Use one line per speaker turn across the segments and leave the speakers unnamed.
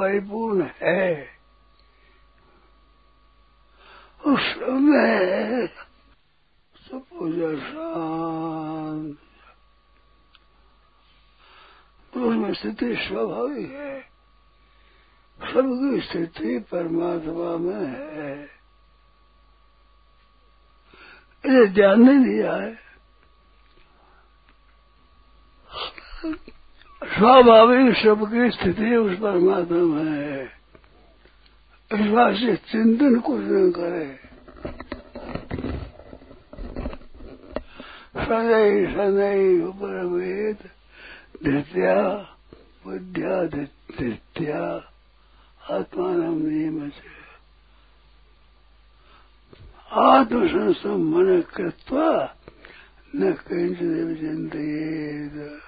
परिपूर्ण है। उस समय पूजा उसमें स्थिति स्वाभाविक है। सबकी स्थिति परमात्मा में है। इसे ध्यान नहीं दिया है। स्वाभाविक सबकी स्थिति उस परमात्मा में है। इस चिंतन कुछ न करे। सदै सदै उपरवेद धृत्या, बुद्ध्या धृत्या, आत्मान नियम से आत्मसंस्थम मन कृत्वा न किंचिदेव चिंतित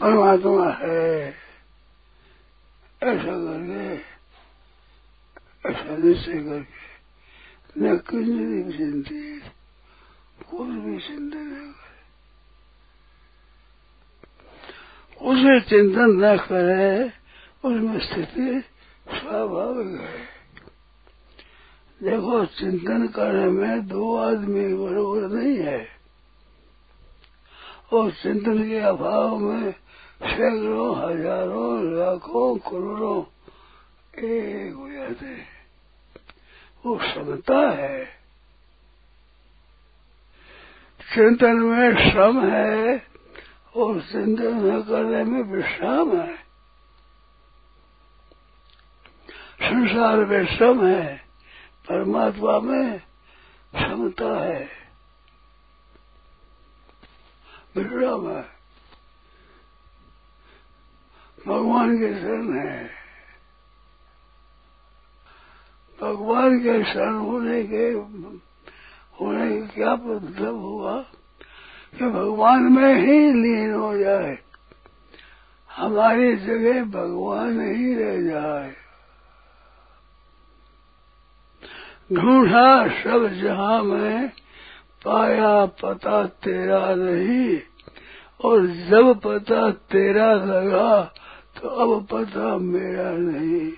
परमात्मा है ऐसा करके ऐसा निश्चय करके न किसी भी चिंतित कुछ भी चिंता न करे उसे चिंतन न करे उसमें स्थिति स्वाभाविक है देखो चिंतन करने में दो आदमी बरोबर नहीं है और चिंतन के अभाव में सैकड़ों हज़ारों, लाखों, करोड़ों एक हो जाते वो क्षमता है। चिंतन में श्रम है और चिंतन न करने में विश्राम है। संसार में श्रम है, परमात्मा में क्षमता है। विश्राम है। भगवान के शरण है। भगवान के शरण होने के, होने का क्या मतलब हुआ कि भगवान में ही लीन हो जाए। हमारी जगह भगवान ही रह जाए। ढूंढा सब जहाँ में, पाया पता तेरा नहीं, और जब पता तेरा लगा तो अब पता मेरा नहीं।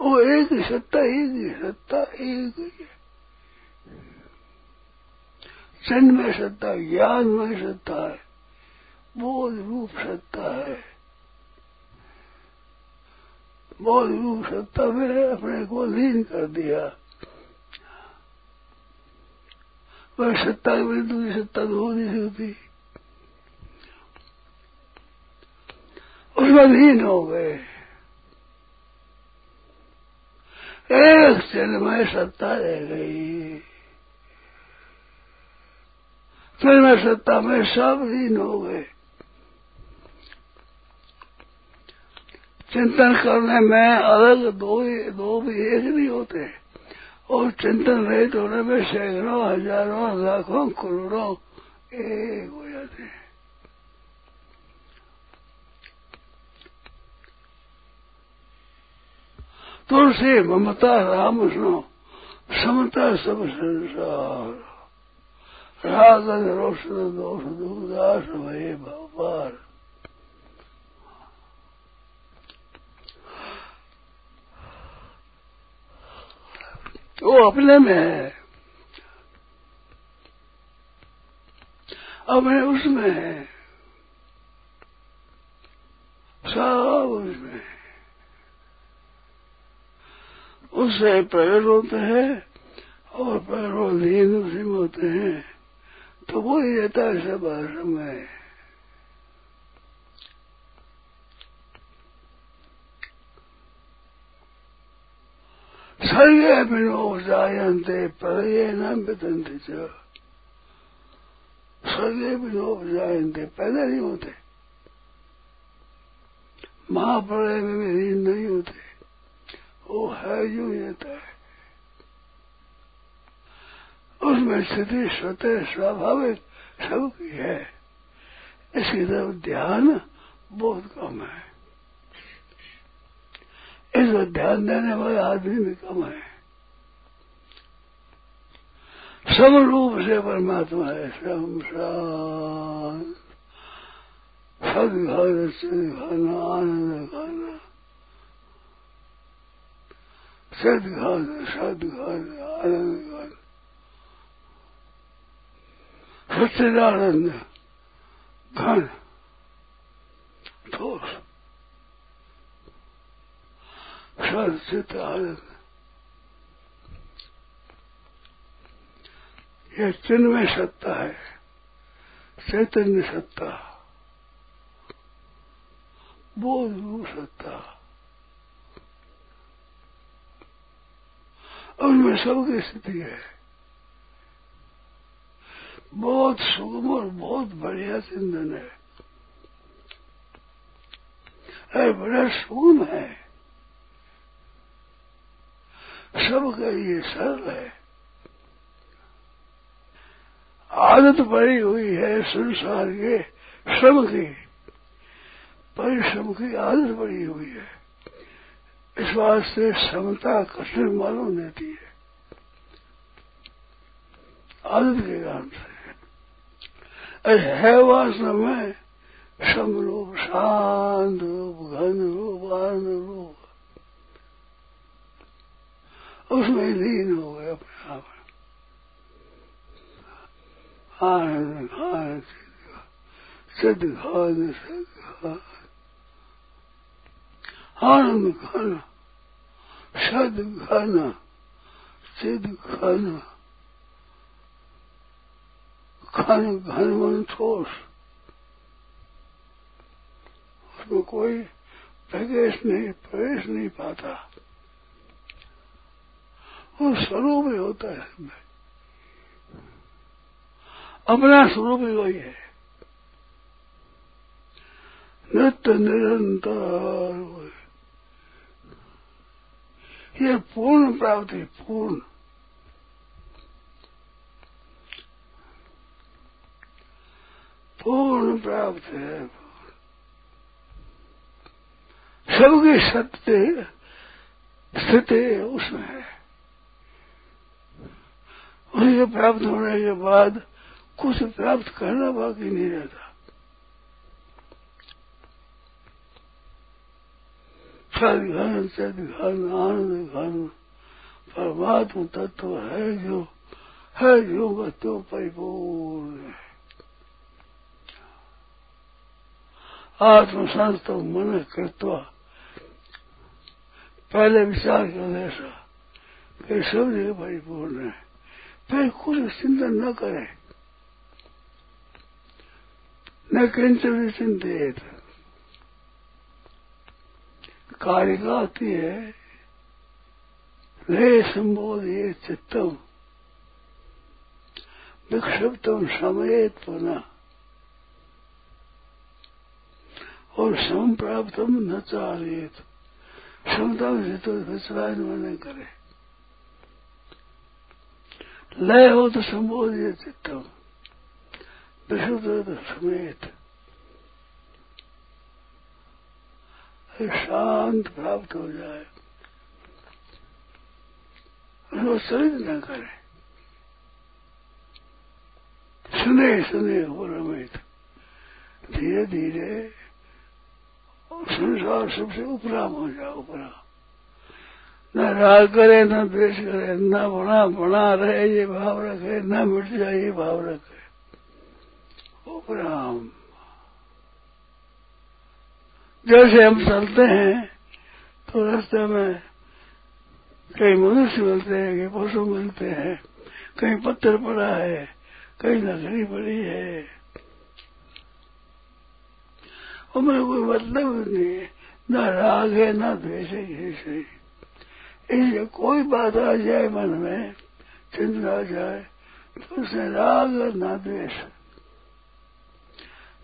वो एक सत्ता एक सत्ता, एक चंड में सत्ता, ज्ञान में सत्ता है। बोध रूप सत्ता है। बोध रूप सत्ता में अपने को लीन कर दिया। वह सत्ता के बिना दूसरी सत्ता तो हो नहीं सकती उसमें हो गए। एक क्षण में सत्ता रह गई। फिर में सत्ता में सब लीन हो गए। चिंतन करने में अलग दो दो भी एक नहीं होते। और चिंतन रहित होने में सैकड़ों, हज़ारों, लाखों, करोड़ों एक हो जाते हैं। तुलसी, ममता राम सुनो समता, सब संसार। रागन रोशन, दोष दुदास भय भगवान। वो अपने में है। अपने उसमें है। सब उसमें उससे प्रकट होते हैं और प्रकट उसी में होते हैं। तो वो ही रहता है सब आश्रम में। सर्गे बिनो जायन्ते प्रलये न बितंते च। सर्गे बिनो जायन्ते पैदा नहीं होते। महाप्रलय में भी नहीं होते। वो है जो रहता है। उसमें स्थिति स्वतः स्वाभाविक सबकी है। इसकी तरफ़ ध्यान बहुत कम है। इस पर ध्यान देने वाले आदमी भी कम है। सम रूप से परमात्मा है सम शांत सदघन आनंद घन सदघन सदघन आनंद सच्चिदानंद घन ठोस सचित आनंद यह में सत्ता है, चैतन्य सत्ता, बोध रूप सत्ता उनमें सबकी स्थिति है। बहुत सुगम और बहुत बढ़िया चिंतन है। अरे बड़ा सुगम है। सबका ये सरल है। आदत पड़ी हुई है संसार के श्रम की परिश्रम की आदत पड़ी हुई है। इस वास्ते समता कठिन मालूम देती है। आदत के कारण से। है वासना में समरूप, शांत रूप, घन रूप, आनंद रूप। उसमें लीन हो गए अपने आप। आनंद खान सिद्ध खान सिद्ध खान आनंद खाना, सद सिद्ध खाना। घन घन मन ठोस। उसमें कोई प्रवेश नहीं प्रवेश नहीं पाता। वो स्वरूप ही होता है। हमें अपना स्वरूप ही वही है। नित्य निरंतर ये पूर्ण प्राप्ति पूर्ण पूर्ण प्राप्त है सबकी सत्य, स्थिति उसमें है। उन्हें प्राप्त होने के बाद कुछ प्राप्त करना बाकी नहीं रहता। सदघन सदघन आनंद घन परमात्मा तत्व है जो है, जो तो परिपूर्ण है। आत्मसंत मन कृत्वा पहले विचार कर ऐसा फिर सब परिपूर्ण है फिर कुछ चिंतन न करे। न किंचन चिंतित। कारिका आती है ले संबोधिए चित्तम, विक्षिप्तम समेत पुनः, और सम प्राप्त न चालित क्षमता से तो विचरायन न करे। लय हो तो संबोधित चित्तम विशुद्ध समेत। शांत प्राप्त हो जाए। उसको न करे। सुने सुने, हो रमित धीरे धीरे, संसार सबसे उपराम हो जाए उपराम न राग करे, न द्वेष करे, न बना बना रहे, ये भाव रखे, न मिट जाए, ये भाव रखे। उपराम जैसे हम चलते हैं तो रास्ते में कहीं मनुष्य मिलते हैं कहीं पशु मिलते हैं कहीं पत्थर पड़ा है कहीं लकड़ी पड़ी है। उनमें कोई मतलब नहीं है, न राग है, न द्वेष है ऐसे इसलिए कोई बात आ जाए मन में चिंता आ जाए तो उसमें राग ना द्वेष,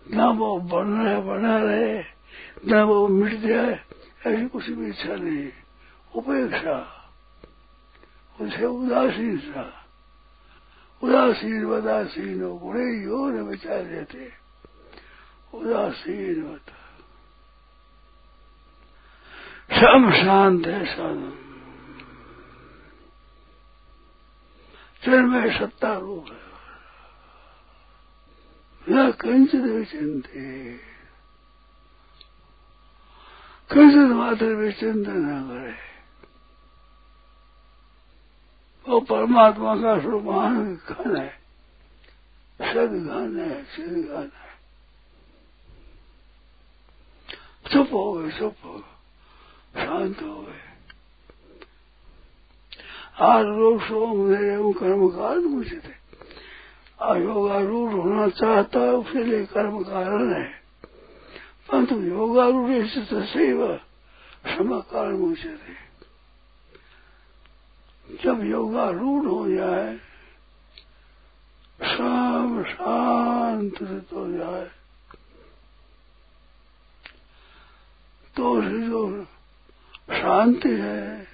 न वो बन रहे, बना रहे न वो मिट जाए, ऐसी कुछ भी इच्छा नहीं। उपेक्षा। उसे उदासीन सा उदासीन उदासीन वदासीन गुणे योग विचार देते उदासीन होता। सम शांत है सदम में सत्ता रूप है न कंचित विचिंते कंचित मात्र विचिंतन न करे वो परमात्मा का स्वरूप घन है सद घन है सिद्ध घन है चुप हो गए चुप हो गए शांत हो गए आज लोग सोम मेरे कर्म कारण मुझे थे अयोगारूढ़ होना चाहता है उसके लिए कर्म कारण है परंतु योगारूढ़ सैव क्षमा कारण मुझे थे जब योगारूढ़ हो जाए, सब शांत हो जाए तो जो शांति है,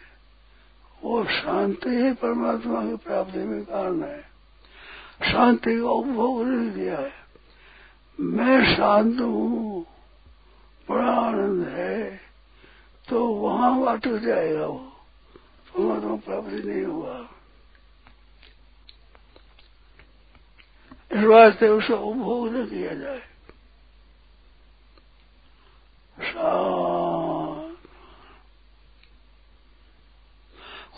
वो शांति ही परमात्मा की प्राप्ति में कारण है। शांति का उपभोग नहीं दिया है। मैं शांत हूँ बड़ा आनंद है तो वहाँ अटक जाएगा वो। परमात्मा प्राप्ति नहीं हुआ। इस वास्ते उसका उपभोग न किया जाए।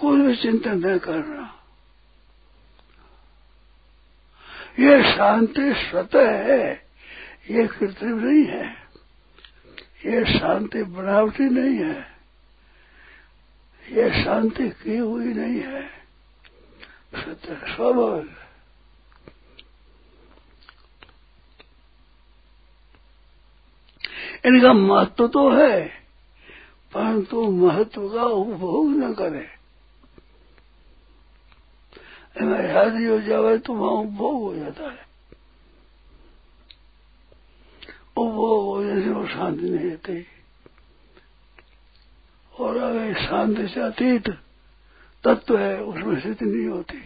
कोई भी चिंतन न करना। ये शांति स्वतः है, ये कृत्रिम नहीं है। ये शांति बनावटी नहीं है। ये शांति की हुई नहीं है। स्वतः स्वाभाविक इनका महत्व तो है, परंतु महत्व का उपभोग न करे। शादी हो जाए तो वहाँ उपभोग हो जाता है। हो जैसे वो शांति नहीं रहती। और अगर शांति से अतीत तत्व है, उसमें स्थिति नहीं होती।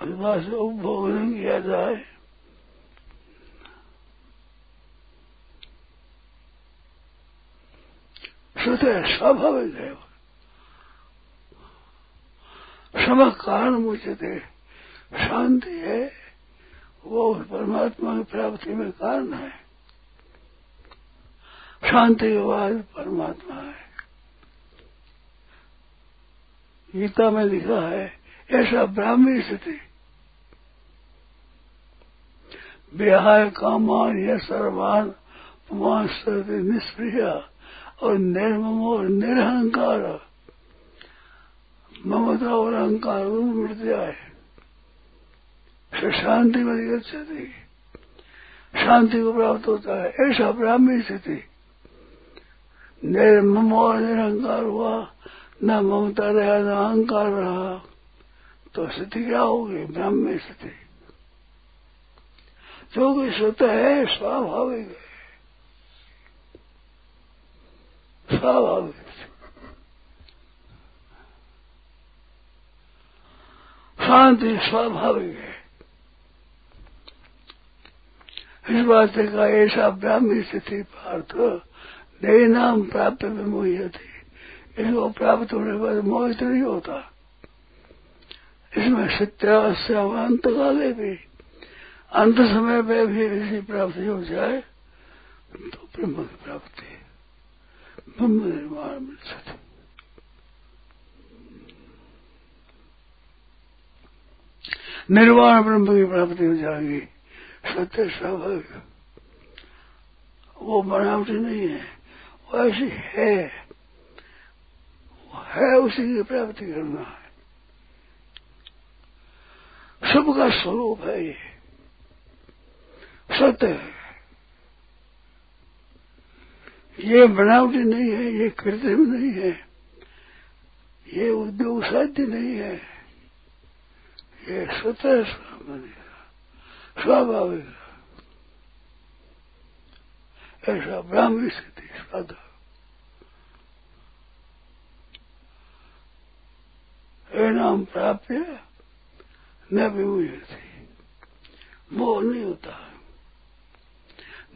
अभिभा से उपभोग नहीं किया जाए। स्वतः स्वाभाविक है। क्षमा कारण मुझे दे। शांति है। वो परमात्मा की प्राप्ति में कारण है। शांति के बाद परमात्मा है। गीता में लिखा है, ऐसा ब्राह्मी स्थिति। विहाय कामान यह सर्वान पुमान निष्प्रिया और निर्मम और निरहंकार। ममता और अहंकार मिट जाए शांति में गच्छति शांति को प्राप्त होता है। ऐसा ब्राह्मी स्थिति। निर्मम और निरहंकार हुआ, न ममता रहा, न अहंकार रहा। तो स्थिति क्या होगी? ब्राह्मी स्थिति। जो कि स्वतः है, स्वाभाविक है। स्वाभाविक शांति स्वाभाविक है। इस बात का ऐसा ब्राह्मी स्थिति पार्थ। नए नाम प्राप्त में मोह थी इसको प्राप्त होने के बाद मोहित नहीं होता इसमें सत्यास्य अंत काले भी अंत समय में भी इसी प्राप्ति हो जाए तो ब्रह्म की प्राप्ति, ब्रह्म निर्माण मिल सकती निर्वाण ब्रह्म की प्राप्ति हो जाएगी। सत्य स्वाभाविक वो बनावटी नहीं है, वो ऐसी है। है उसी की प्राप्ति करना है। सबका स्वरूप है ये। सत्य है। ये बनावटी नहीं है, ये कृत्रिम नहीं है। ये उद्योग साध्य नहीं है। ये स्वतः स्वाभाविक ऐसा ब्राह्मी स्थिति साधा नाम प्राप्त न थी मोह नहीं होता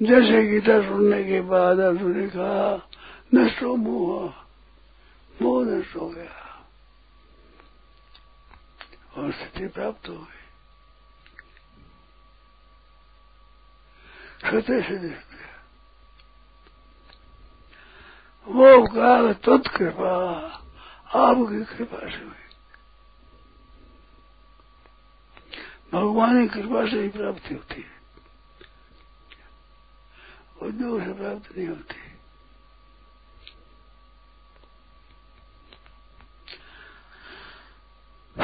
जैसे गीता सुनने के बाद अर्जुन ने कहा नष्ट हो मोह मोह नष्ट हो गया और स्थिति प्राप्त हो गई स्वतः से दिख गया वो काल कृपा, आपकी कृपा से हुई। भगवान की कृपा से ही प्राप्ति होती है। उद्योग से प्राप्त नहीं होती।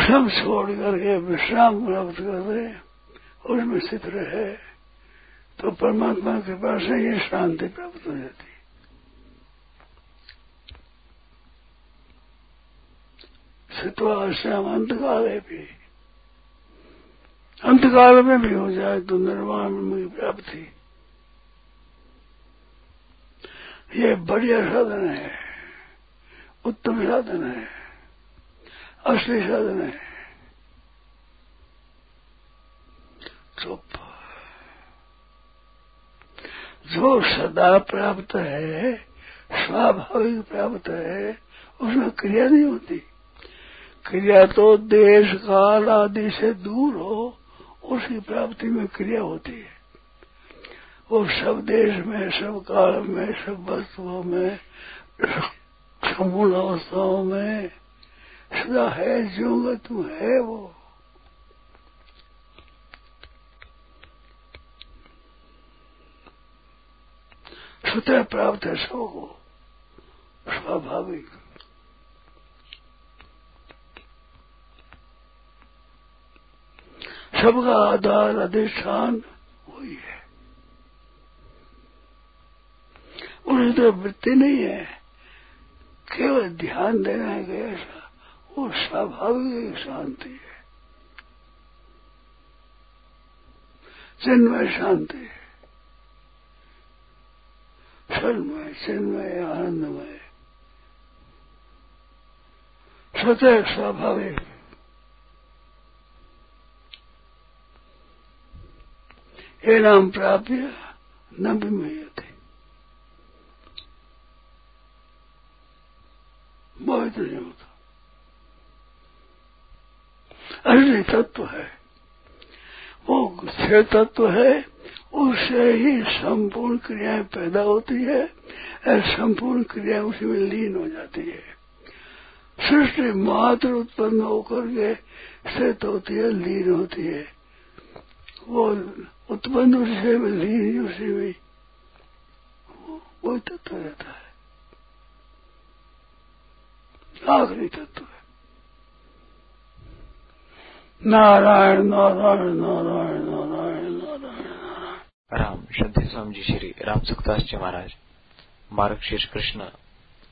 श्रम छोड़ करके विश्राम प्राप्त कर दे उसमें स्थित रहे तो परमात्मा के पास से ये शांति प्राप्त हो जाती सितवा श्याम अंतकाल है भी अंतकाल में भी हो जाए तो निर्वाण की प्राप्ति। ये बढ़िया साधन है, उत्तम साधन है, असली साधन है चुप जो सदा प्राप्त है, स्वाभाविक प्राप्त है, उसमें क्रिया नहीं होती। क्रिया तो देश, काल आदि से दूर हो उसकी प्राप्ति में क्रिया होती है। वो सब देश में, सब काल में, सब वस्तुओं में समूल अवस्थाओं में, सदा है जो तू है वो। स्वतः प्राप्त है सबको स्वाभाविक। सबका आधार अधिष्ठान वही है। उन्हें तो वृत्ति नहीं है। केवल ध्यान देना है कि ऐसा वो स्वाभाविक शांति है। चिन्मय शांति है। क्षणमय चिन्मय आनंदमय स्वतः स्वाभाविक एनाम प्राप्य न विमयते बहुत नहीं होता असली तत्व है वो छह तत्व है उससे ही संपूर्ण क्रियाएँ पैदा होती है संपूर्ण क्रिया उसी में लीन हो जाती है। सृष्टि मात्र उत्पन्न होकर के स्थित होती है, लीन होती है। वो उत्पन्न उसी में लीन उसी में वही तत्व रहता है। आखिरी तत्व है। नारायण नारायण नारायण
राम, श्रद्धे स्वामी जी श्री राम सुखदास जी महाराज। मार्ग शीर्ष कृष्ण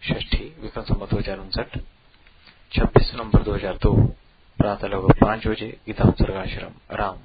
ष्ठी विक्रम संबत दो हज़ार उनसठ, छब्बीस नवंबर दो हज़ार दो, प्रातः लगभग पाँच बजे, गीता आश्रम राम।